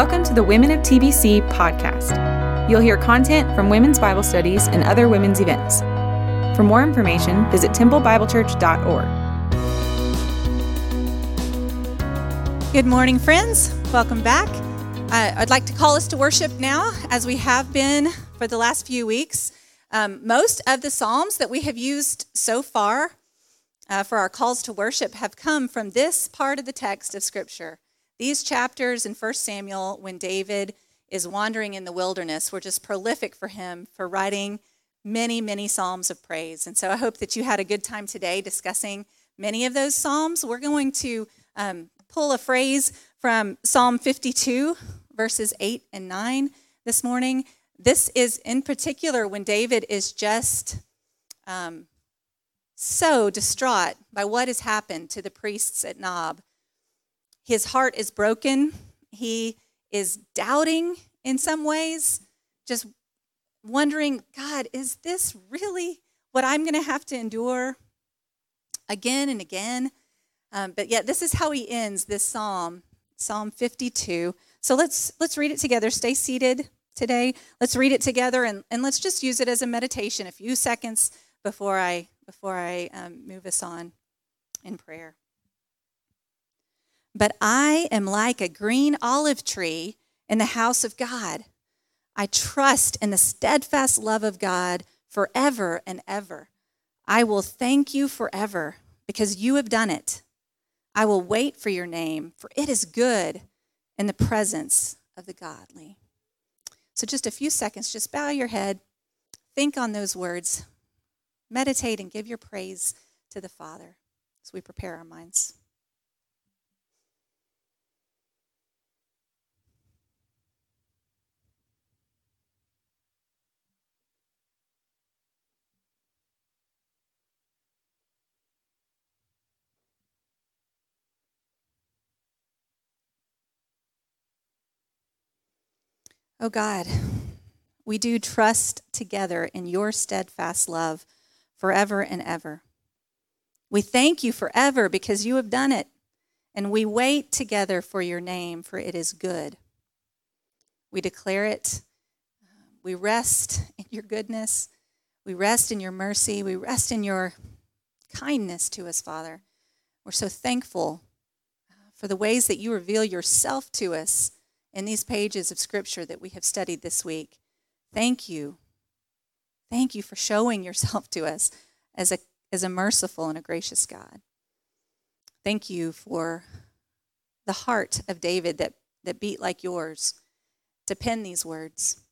Welcome to the Women of TBC podcast. You'll hear content from women's Bible studies and other women's events. For more information, visit templebiblechurch.org. Good morning, friends. Welcome back. Uh, I'd like to call us to worship now, as we have been for the last few weeks. Um, most of the Psalms that we have used so far uh, for our calls to worship have come from this part of the text of Scripture. These chapters in 1 Samuel, when David is wandering in the wilderness, were just prolific for him for writing many, many Psalms of praise. And so I hope that you had a good time today discussing many of those Psalms. We're going to um, pull a phrase from Psalm 52, verses 8 and 9 this morning. This is in particular when David is just um, so distraught by what has happened to the priests at Nob. His heart is broken. He is doubting in some ways, just wondering, God, is this really what I'm going to have to endure again and again? Um, but yet, this is how he ends this psalm, Psalm 52. So let's let's read it together. Stay seated today. Let's read it together and, and let's just use it as a meditation a few seconds before I before I um, move us on in prayer. But I am like a green olive tree in the house of God. I trust in the steadfast love of God forever and ever. I will thank you forever because you have done it. I will wait for your name, for it is good in the presence of the godly. So, just a few seconds, just bow your head, think on those words, meditate and give your praise to the Father as we prepare our minds. Oh God, we do trust together in your steadfast love forever and ever. We thank you forever because you have done it, and we wait together for your name, for it is good. We declare it. We rest in your goodness. We rest in your mercy. We rest in your kindness to us, Father. We're so thankful uh, for the ways that you reveal yourself to us in these pages of Scripture that we have studied this week. Thank you Thank you for showing yourself to us as a, as a merciful and a gracious God. Thank you for the heart of David that, that beat like yours to pen these words.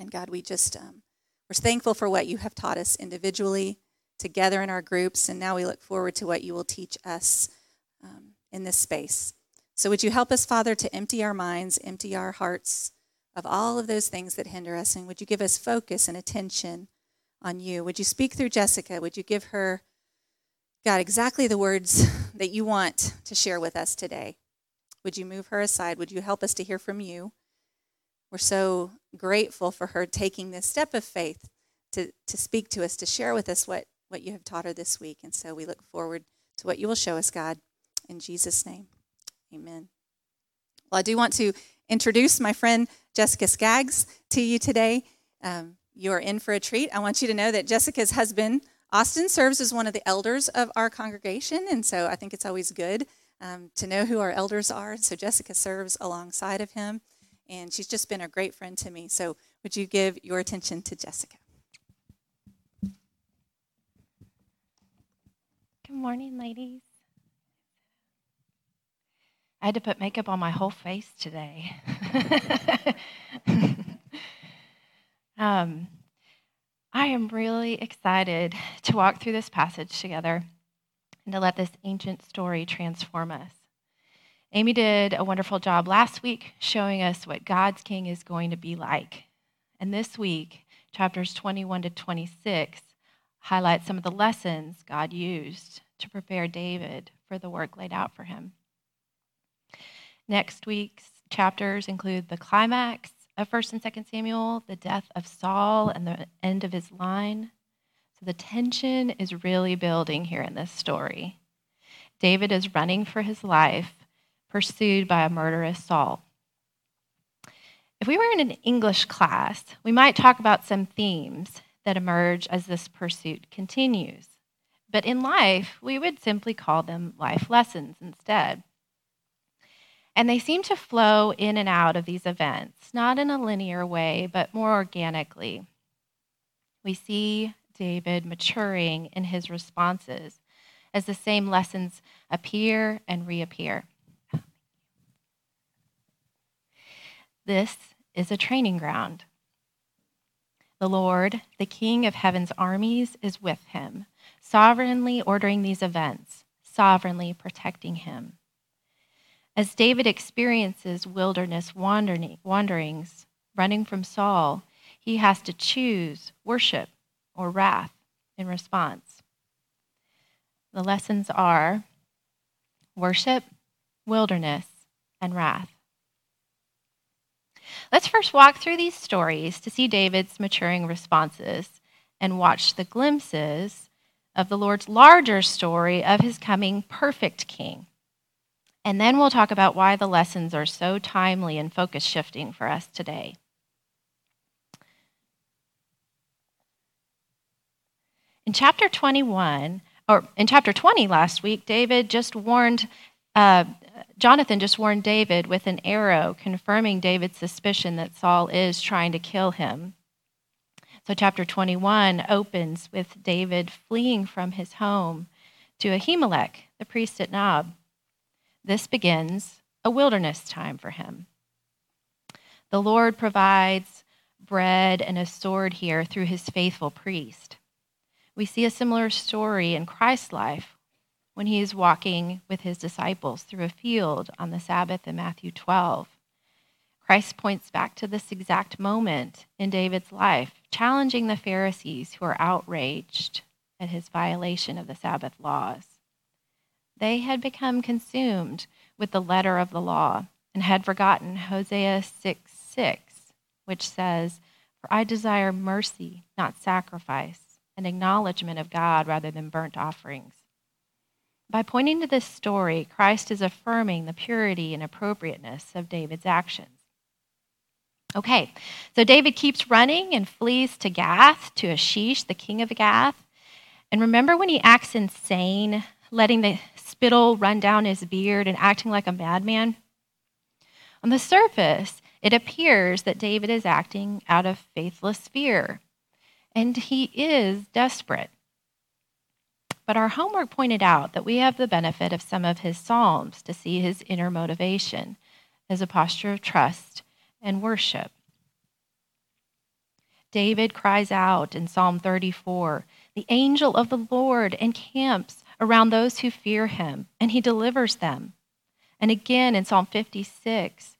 And God, we just, um, we're thankful for what you have taught us individually, together in our groups, and now we look forward to what you will teach us um, in this space. So, would you help us, Father, to empty our minds, empty our hearts of all of those things that hinder us. And would you give us focus and attention on you? Would you speak through Jessica? Would you give her, God, exactly the words that you want to share with us today? Would you move her aside? Would you help us to hear from you? We're so grateful for her taking this step of faith to, to speak to us, to share with us what, what you have taught her this week. And so we look forward to what you will show us, God. In Jesus' name, amen. Well, I do want to introduce my friend Jessica Skaggs to you today. Um, you're in for a treat. I want you to know that Jessica's husband, Austin, serves as one of the elders of our congregation, and so I think it's always good um, to know who our elders are. So Jessica serves alongside of him, and she's just been a great friend to me. So would you give your attention to Jessica? Good morning, ladies. I had to put makeup on my whole face today. um, I am really excited to walk through this passage together and to let this ancient story transform us. Amy did a wonderful job last week showing us what God's King is going to be like. And this week, chapters 21 to 26 highlight some of the lessons God used to prepare David for the work laid out for him. Next week's chapters include the climax of 1st and 2nd Samuel, the death of Saul, and the end of his line. So the tension is really building here in this story. David is running for his life, pursued by a murderous Saul. If we were in an English class, we might talk about some themes that emerge as this pursuit continues. But in life, we would simply call them life lessons instead. And they seem to flow in and out of these events, not in a linear way, but more organically. We see David maturing in his responses as the same lessons appear and reappear. This is a training ground. The Lord, the King of heaven's armies, is with him, sovereignly ordering these events, sovereignly protecting him. As David experiences wilderness wanderings, running from Saul, he has to choose worship or wrath in response. The lessons are worship, wilderness, and wrath. Let's first walk through these stories to see David's maturing responses and watch the glimpses of the Lord's larger story of his coming perfect king. And then we'll talk about why the lessons are so timely and focus shifting for us today. In chapter 21, or in chapter 20 last week, David just warned, uh, Jonathan just warned David with an arrow, confirming David's suspicion that Saul is trying to kill him. So, chapter 21 opens with David fleeing from his home to Ahimelech, the priest at Nob. This begins a wilderness time for him. The Lord provides bread and a sword here through his faithful priest. We see a similar story in Christ's life when he is walking with his disciples through a field on the Sabbath in Matthew 12. Christ points back to this exact moment in David's life, challenging the Pharisees who are outraged at his violation of the Sabbath laws. They had become consumed with the letter of the law and had forgotten Hosea 6 6, which says, For I desire mercy, not sacrifice, and acknowledgement of God rather than burnt offerings. By pointing to this story, Christ is affirming the purity and appropriateness of David's actions. Okay, so David keeps running and flees to Gath, to Achish, the king of Gath. And remember when he acts insane, letting the spittle run down his beard and acting like a madman? On the surface, it appears that David is acting out of faithless fear, and he is desperate. But our homework pointed out that we have the benefit of some of his Psalms to see his inner motivation as a posture of trust and worship. David cries out in Psalm 34 The angel of the Lord encamps around those who fear him, and he delivers them. And again in Psalm 56,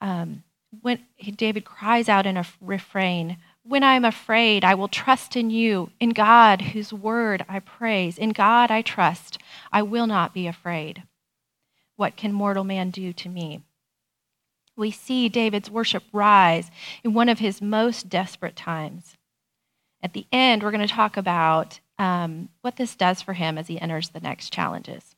um, when David cries out in a refrain, When I am afraid, I will trust in you. In God, whose word I praise. In God I trust. I will not be afraid. What can mortal man do to me? we see David's worship rise in one of his most desperate times. At the end, we're going to talk about um, what this does for him as he enters the next challenges.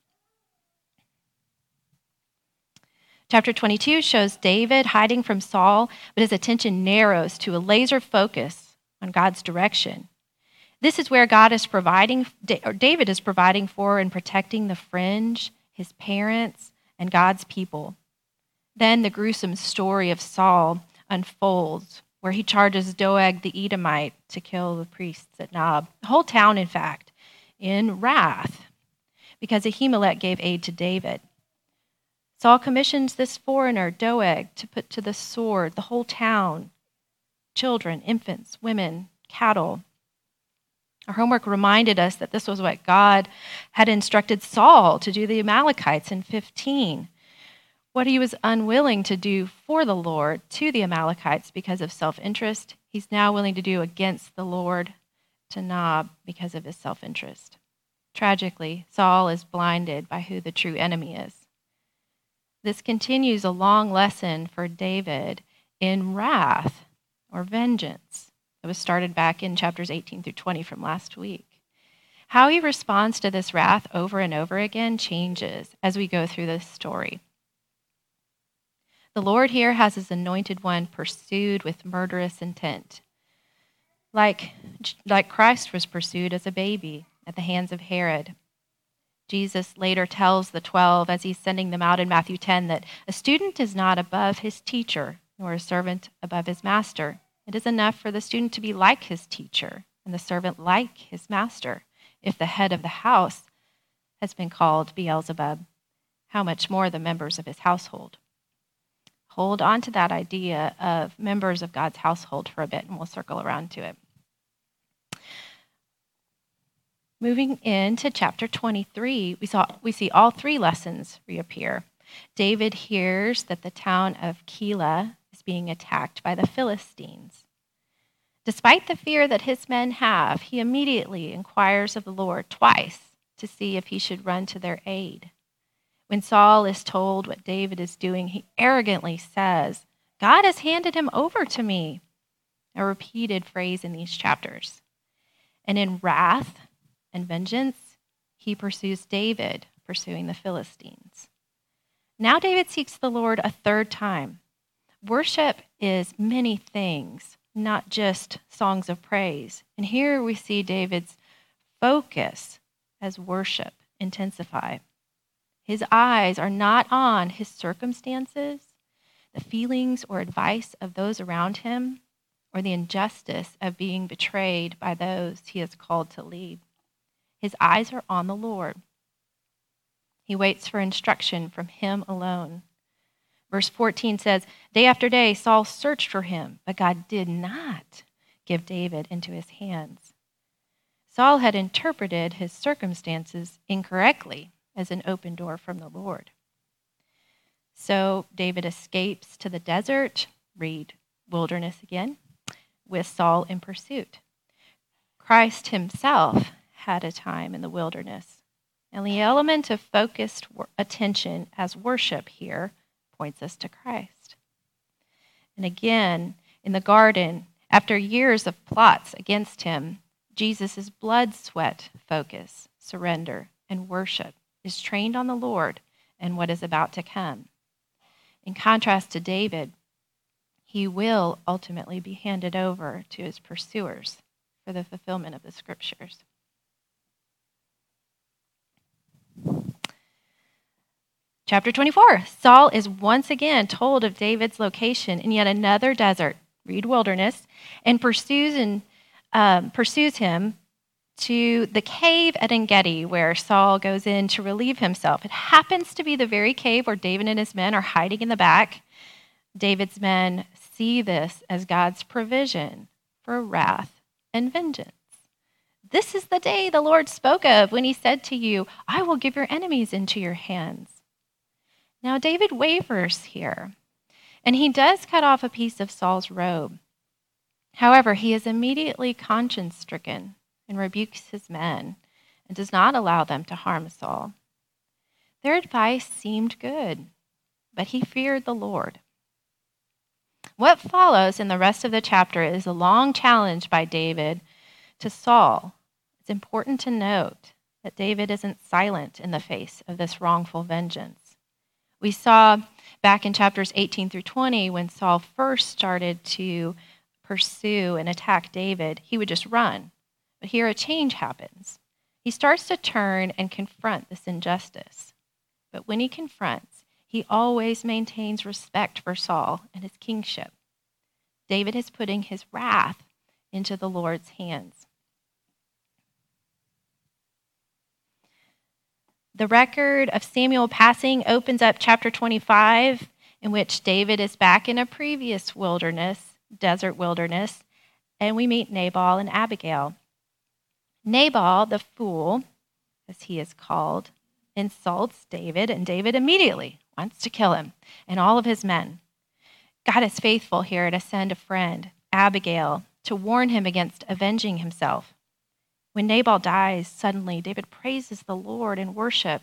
Chapter 22 shows David hiding from Saul, but his attention narrows to a laser focus on God's direction. This is where God is providing, or David is providing for and protecting the fringe, his parents, and God's people. Then the gruesome story of Saul unfolds, where he charges Doeg the Edomite to kill the priests at Nob. The whole town, in fact, in wrath, because Ahimelech gave aid to David. Saul commissions this foreigner, Doeg, to put to the sword the whole town children, infants, women, cattle. Our homework reminded us that this was what God had instructed Saul to do the Amalekites in 15 what he was unwilling to do for the Lord to the Amalekites because of self interest, he's now willing to do against the Lord to Nob because of his self interest. Tragically, Saul is blinded by who the true enemy is. This continues a long lesson for David in wrath or vengeance. It was started back in chapters 18 through 20 from last week. How he responds to this wrath over and over again changes as we go through this story. The Lord here has his anointed one pursued with murderous intent. Like, like Christ was pursued as a baby at the hands of Herod. Jesus later tells the 12 as he's sending them out in Matthew 10 that a student is not above his teacher, nor a servant above his master. It is enough for the student to be like his teacher and the servant like his master. If the head of the house has been called Beelzebub, how much more the members of his household? Hold on to that idea of members of God's household for a bit, and we'll circle around to it. Moving into chapter 23, we, saw, we see all three lessons reappear. David hears that the town of Keilah is being attacked by the Philistines. Despite the fear that his men have, he immediately inquires of the Lord twice to see if he should run to their aid. When Saul is told what David is doing, he arrogantly says, God has handed him over to me. A repeated phrase in these chapters. And in wrath, and vengeance, he pursues David, pursuing the Philistines. Now David seeks the Lord a third time. Worship is many things, not just songs of praise. And here we see David's focus as worship intensify. His eyes are not on his circumstances, the feelings or advice of those around him, or the injustice of being betrayed by those he is called to lead. His eyes are on the Lord. He waits for instruction from him alone. Verse 14 says, Day after day, Saul searched for him, but God did not give David into his hands. Saul had interpreted his circumstances incorrectly as an open door from the Lord. So David escapes to the desert, read wilderness again, with Saul in pursuit. Christ himself had a time in the wilderness. And the element of focused attention as worship here points us to Christ. And again, in the garden, after years of plots against him, Jesus' blood sweat focus, surrender, and worship is trained on the Lord and what is about to come. In contrast to David, he will ultimately be handed over to his pursuers for the fulfillment of the scriptures. Chapter 24 Saul is once again told of David's location in yet another desert, read wilderness, and pursues, and, um, pursues him to the cave at Engedi, where Saul goes in to relieve himself. It happens to be the very cave where David and his men are hiding in the back. David's men see this as God's provision for wrath and vengeance. This is the day the Lord spoke of when he said to you, I will give your enemies into your hands. Now, David wavers here, and he does cut off a piece of Saul's robe. However, he is immediately conscience stricken and rebukes his men and does not allow them to harm Saul. Their advice seemed good, but he feared the Lord. What follows in the rest of the chapter is a long challenge by David to Saul it's important to note that David isn't silent in the face of this wrongful vengeance. We saw back in chapters 18 through 20 when Saul first started to pursue and attack David, he would just run. But here a change happens. He starts to turn and confront this injustice. But when he confronts, he always maintains respect for Saul and his kingship. David is putting his wrath into the Lord's hands. The record of Samuel passing opens up chapter 25, in which David is back in a previous wilderness, desert wilderness, and we meet Nabal and Abigail. Nabal, the fool, as he is called, insults David, and David immediately wants to kill him and all of his men. God is faithful here to send a friend, Abigail, to warn him against avenging himself. When Nabal dies, suddenly David praises the Lord in worship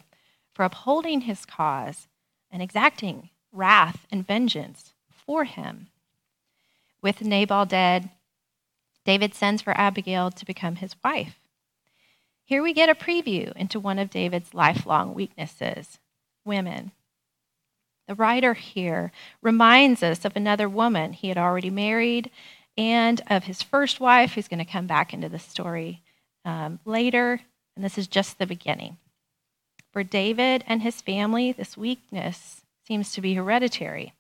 for upholding his cause and exacting wrath and vengeance for him. With Nabal dead, David sends for Abigail to become his wife. Here we get a preview into one of David's lifelong weaknesses women. The writer here reminds us of another woman he had already married and of his first wife, who's going to come back into the story um, later. And this is just the beginning. For David and his family, this weakness seems to be hereditary.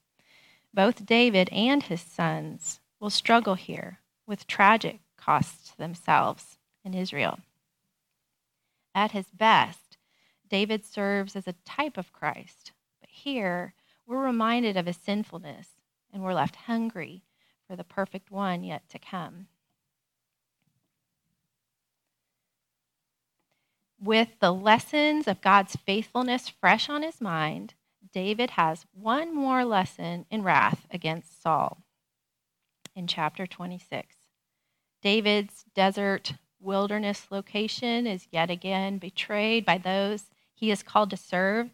Both David and his sons will struggle here with tragic costs to themselves in Israel. At his best, David serves as a type of Christ, but here we're reminded of his sinfulness and we're left hungry for the perfect one yet to come. With the lessons of God's faithfulness fresh on his mind, David has one more lesson in wrath against Saul in chapter 26. David's desert wilderness location is yet again betrayed by those he is called to serve,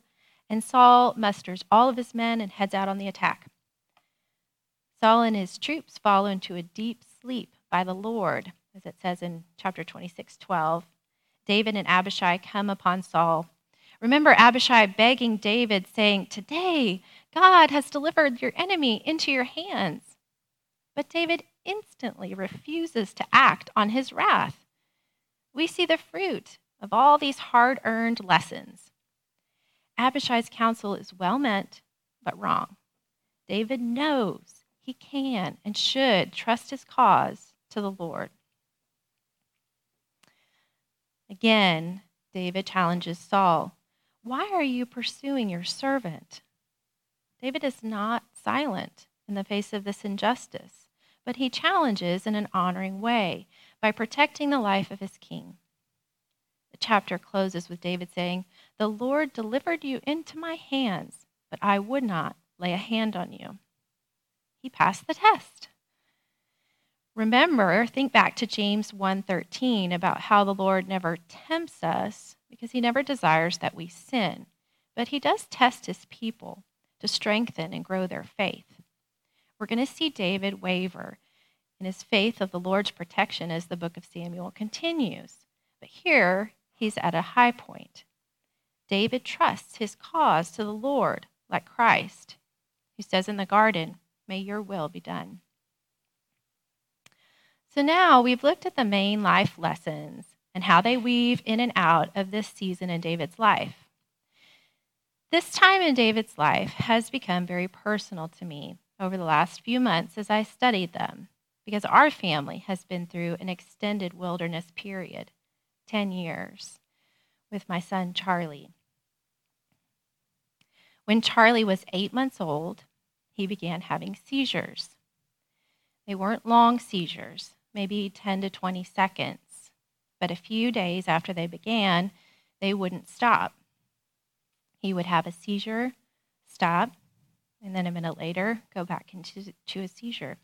and Saul musters all of his men and heads out on the attack. Saul and his troops fall into a deep sleep by the Lord, as it says in chapter 26, 12. David and Abishai come upon Saul. Remember Abishai begging David, saying, Today God has delivered your enemy into your hands. But David instantly refuses to act on his wrath. We see the fruit of all these hard earned lessons. Abishai's counsel is well meant, but wrong. David knows he can and should trust his cause to the Lord. Again, David challenges Saul Why are you pursuing your servant? David is not silent in the face of this injustice, but he challenges in an honoring way by protecting the life of his king. The chapter closes with David saying, The Lord delivered you into my hands, but I would not lay a hand on you. He passed the test. Remember, think back to James 1:13 about how the Lord never tempts us because he never desires that we sin, but he does test his people to strengthen and grow their faith. We're going to see David waver in his faith of the Lord's protection as the book of Samuel continues. But here, he's at a high point. David trusts his cause to the Lord, like Christ, who says in the garden, May your will be done. So now we've looked at the main life lessons and how they weave in and out of this season in David's life. This time in David's life has become very personal to me over the last few months as I studied them, because our family has been through an extended wilderness period 10 years with my son Charlie. When Charlie was eight months old, he began having seizures. They weren't long seizures, maybe 10 to 20 seconds. But a few days after they began, they wouldn't stop. He would have a seizure, stop, and then a minute later, go back into to a seizure.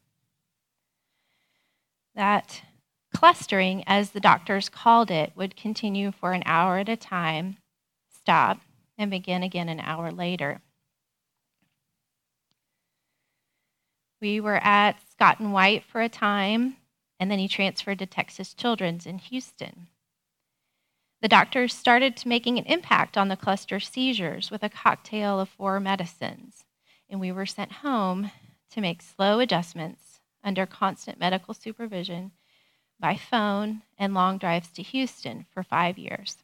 That clustering, as the doctors called it, would continue for an hour at a time, stop, and begin again an hour later. We were at Scott and White for a time, and then he transferred to Texas Children's in Houston. The doctors started to making an impact on the cluster seizures with a cocktail of four medicines, and we were sent home to make slow adjustments under constant medical supervision by phone and long drives to Houston for five years.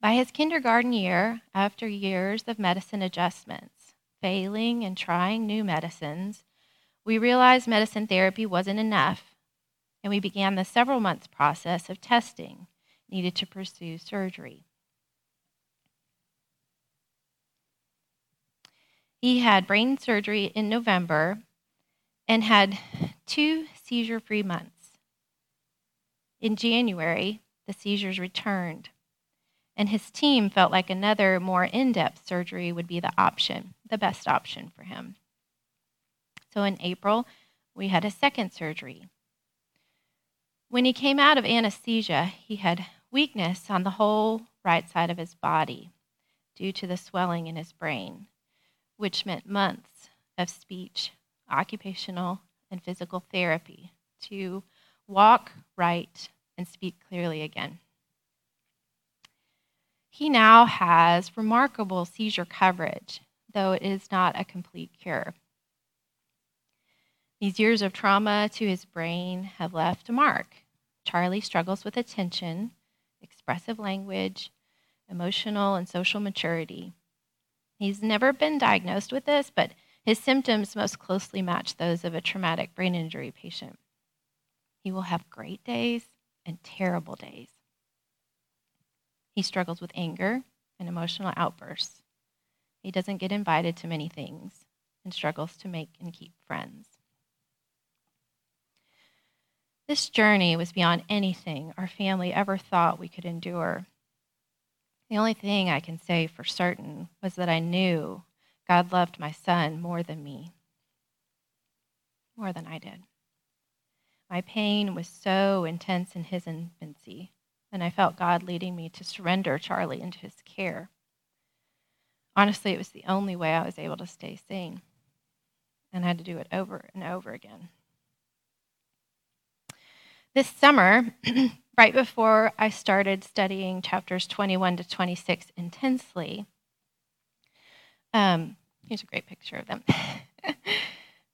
By his kindergarten year, after years of medicine adjustments, failing and trying new medicines, we realized medicine therapy wasn't enough, and we began the several months process of testing needed to pursue surgery. He had brain surgery in November and had two seizure free months. In January, the seizures returned, and his team felt like another more in depth surgery would be the option, the best option for him. So in April, we had a second surgery. When he came out of anesthesia, he had weakness on the whole right side of his body due to the swelling in his brain, which meant months of speech, occupational, and physical therapy to walk, write, and speak clearly again. He now has remarkable seizure coverage, though it is not a complete cure. These years of trauma to his brain have left a mark. Charlie struggles with attention, expressive language, emotional and social maturity. He's never been diagnosed with this, but his symptoms most closely match those of a traumatic brain injury patient. He will have great days and terrible days. He struggles with anger and emotional outbursts. He doesn't get invited to many things and struggles to make and keep friends. This journey was beyond anything our family ever thought we could endure. The only thing I can say for certain was that I knew God loved my son more than me, more than I did. My pain was so intense in his infancy, and I felt God leading me to surrender Charlie into his care. Honestly, it was the only way I was able to stay sane, and I had to do it over and over again. This summer, right before I started studying chapters 21 to 26 intensely, um, here's a great picture of them.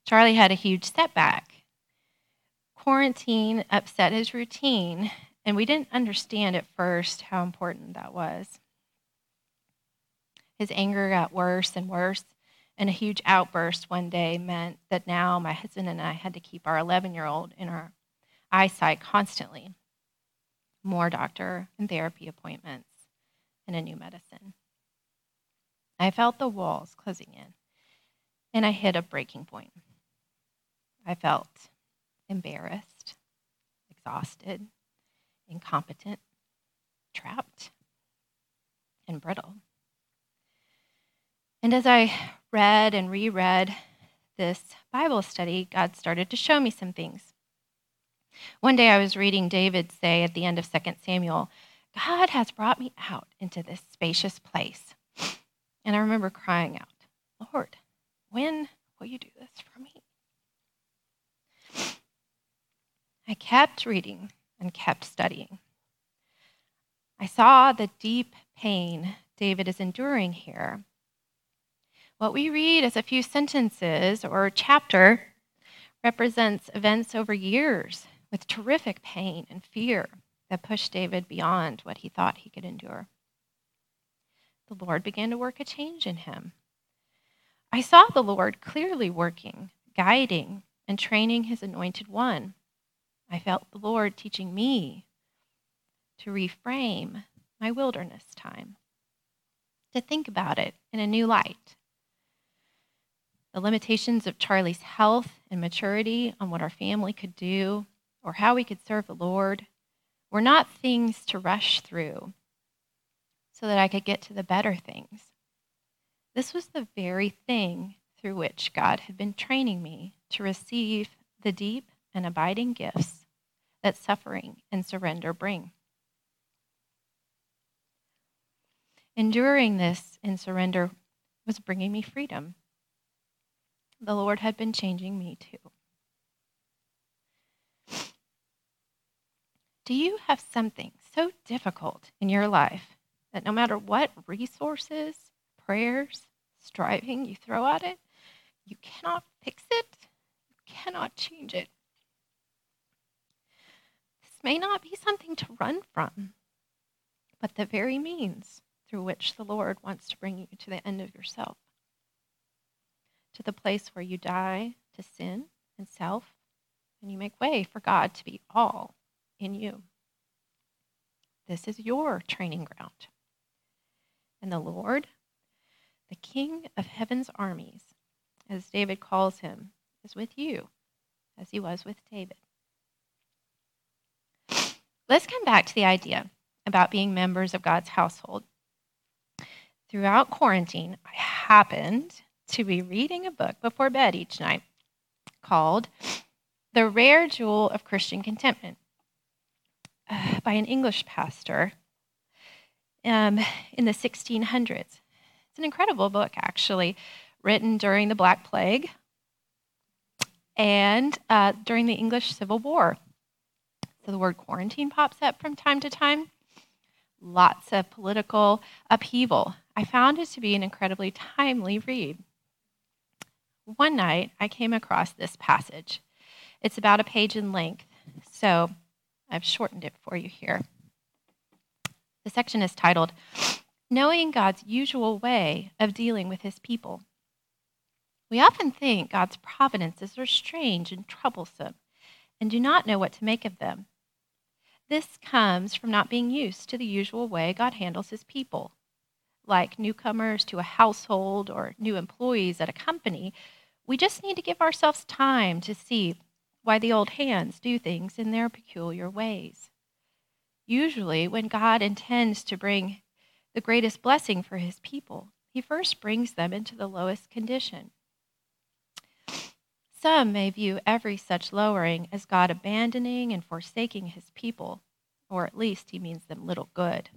Charlie had a huge setback. Quarantine upset his routine, and we didn't understand at first how important that was. His anger got worse and worse, and a huge outburst one day meant that now my husband and I had to keep our 11 year old in our eyesight constantly. More doctor and therapy appointments, and a new medicine. I felt the walls closing in, and I hit a breaking point. I felt embarrassed, exhausted, incompetent, trapped, and brittle. And as I read and reread this Bible study, God started to show me some things. One day I was reading David say at the end of 2 Samuel, God has brought me out into this spacious place. And I remember crying out, Lord, when will you do this for me? I kept reading and kept studying. I saw the deep pain David is enduring here. What we read as a few sentences or a chapter represents events over years with terrific pain and fear that pushed David beyond what he thought he could endure. The Lord began to work a change in him. I saw the Lord clearly working, guiding, and training his anointed one. I felt the Lord teaching me to reframe my wilderness time, to think about it in a new light. The limitations of Charlie's health and maturity on what our family could do or how we could serve the Lord were not things to rush through so that I could get to the better things. This was the very thing through which God had been training me to receive the deep and abiding gifts that suffering and surrender bring. Enduring this in surrender was bringing me freedom. The Lord had been changing me too. Do you have something so difficult in your life that no matter what resources, prayers, striving you throw at it, you cannot fix it? You cannot change it. This may not be something to run from, but the very means through which the Lord wants to bring you to the end of yourself, to the place where you die to sin and self, and you make way for God to be all in you. This is your training ground. And the Lord, the King of heaven's armies, as David calls him, is with you, as he was with David. Let's come back to the idea about being members of God's household. Throughout quarantine, I happened to be reading a book before bed each night called The Rare Jewel of Christian Contentment uh, by an English pastor um, in the 1600s. It's an incredible book, actually, written during the Black Plague and uh, during the English Civil War. So the word quarantine pops up from time to time. lots of political upheaval, I found it to be an incredibly timely read. One night, I came across this passage. It's about a page in length, so I've shortened it for you here. The section is titled, Knowing God's Usual Way of Dealing with His People. We often think God's providences are strange and troublesome and do not know what to make of them. This comes from not being used to the usual way God handles his people. Like newcomers to a household or new employees at a company, we just need to give ourselves time to see why the old hands do things in their peculiar ways. Usually, when God intends to bring the greatest blessing for his people, he first brings them into the lowest condition. Some may view every such lowering as God abandoning and forsaking his people, or at least he means them little good.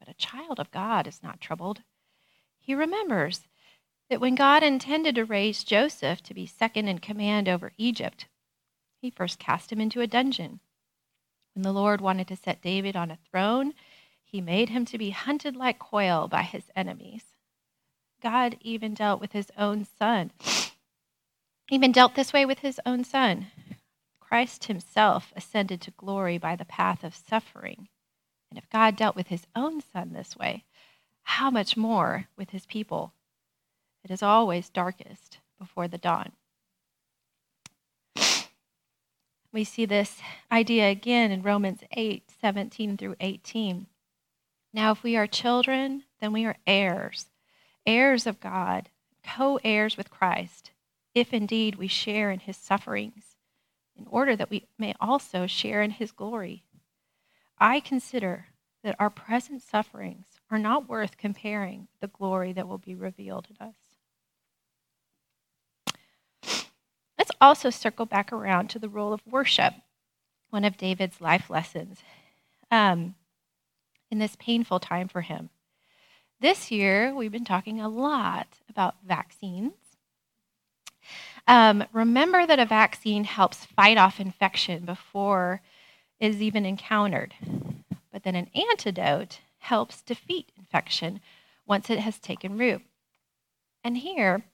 But a child of God is not troubled. He remembers that when God intended to raise Joseph to be second in command over Egypt, he first cast him into a dungeon. When the Lord wanted to set David on a throne, he made him to be hunted like quail by his enemies. God even dealt with his own son even dealt this way with his own son. Christ himself ascended to glory by the path of suffering. And if God dealt with his own son this way, how much more with his people? It is always darkest before the dawn. We see this idea again in Romans 8 17 through 18. Now, if we are children, then we are heirs, heirs of God, co heirs with Christ if indeed we share in his sufferings, in order that we may also share in his glory. I consider that our present sufferings are not worth comparing the glory that will be revealed in us. Let's also circle back around to the role of worship, one of David's life lessons um, in this painful time for him. This year, we've been talking a lot about vaccines um, remember that a vaccine helps fight off infection before it is even encountered. But then an antidote helps defeat infection once it has taken root. And here,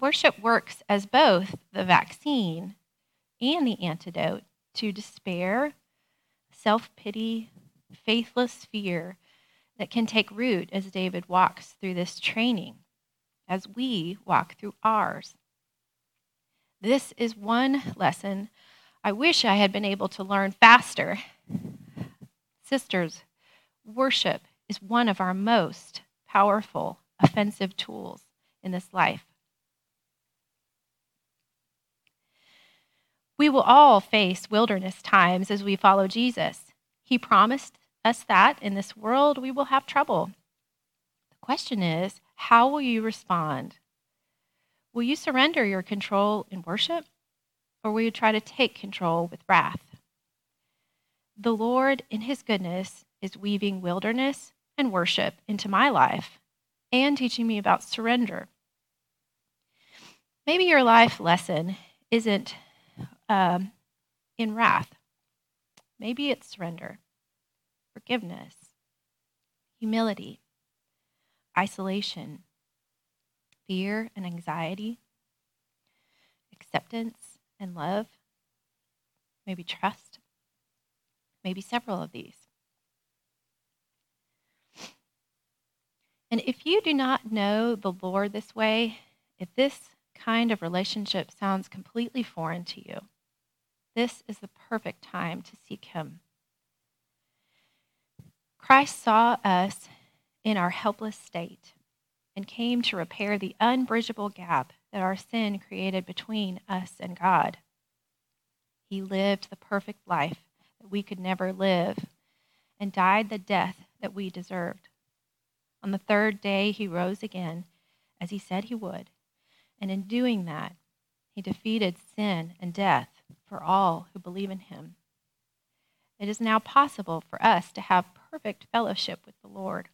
worship works as both the vaccine and the antidote to despair, self pity, faithless fear that can take root as David walks through this training, as we walk through ours. This is one lesson I wish I had been able to learn faster. Sisters, worship is one of our most powerful offensive tools in this life. We will all face wilderness times as we follow Jesus. He promised us that in this world we will have trouble. The question is, how will you respond Will you surrender your control in worship, or will you try to take control with wrath? The Lord, in His goodness, is weaving wilderness and worship into my life and teaching me about surrender. Maybe your life lesson isn't um, in wrath, maybe it's surrender, forgiveness, humility, isolation, fear and anxiety, acceptance and love, maybe trust, maybe several of these. And if you do not know the Lord this way, if this kind of relationship sounds completely foreign to you, this is the perfect time to seek Him. Christ saw us in our helpless state and came to repair the unbridgeable gap that our sin created between us and God. He lived the perfect life that we could never live and died the death that we deserved. On the third day, he rose again, as he said he would, and in doing that, he defeated sin and death for all who believe in him. It is now possible for us to have perfect fellowship with the Lord.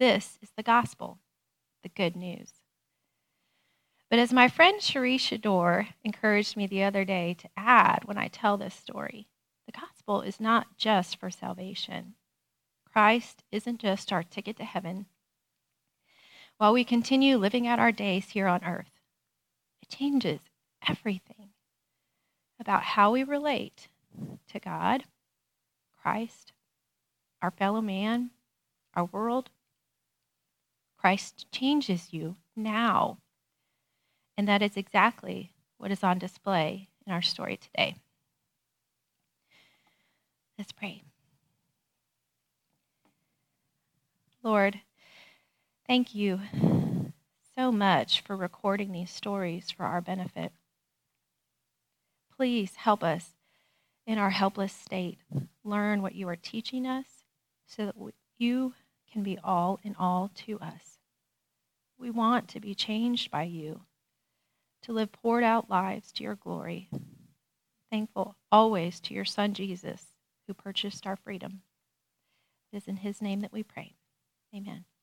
This is the gospel, the good news. But as my friend Cherie Shador encouraged me the other day to add when I tell this story, the gospel is not just for salvation, Christ isn't just our ticket to heaven. While we continue living out our days here on earth, it changes everything about how we relate to God, Christ, our fellow man, our world. Christ changes you now. And that is exactly what is on display in our story today. Let's pray. Lord, thank you so much for recording these stories for our benefit. Please help us in our helpless state learn what you are teaching us so that you can be all in all to us. We want to be changed by you, to live poured out lives to your glory. Thankful always to your Son Jesus, who purchased our freedom. It is in his name that we pray. Amen.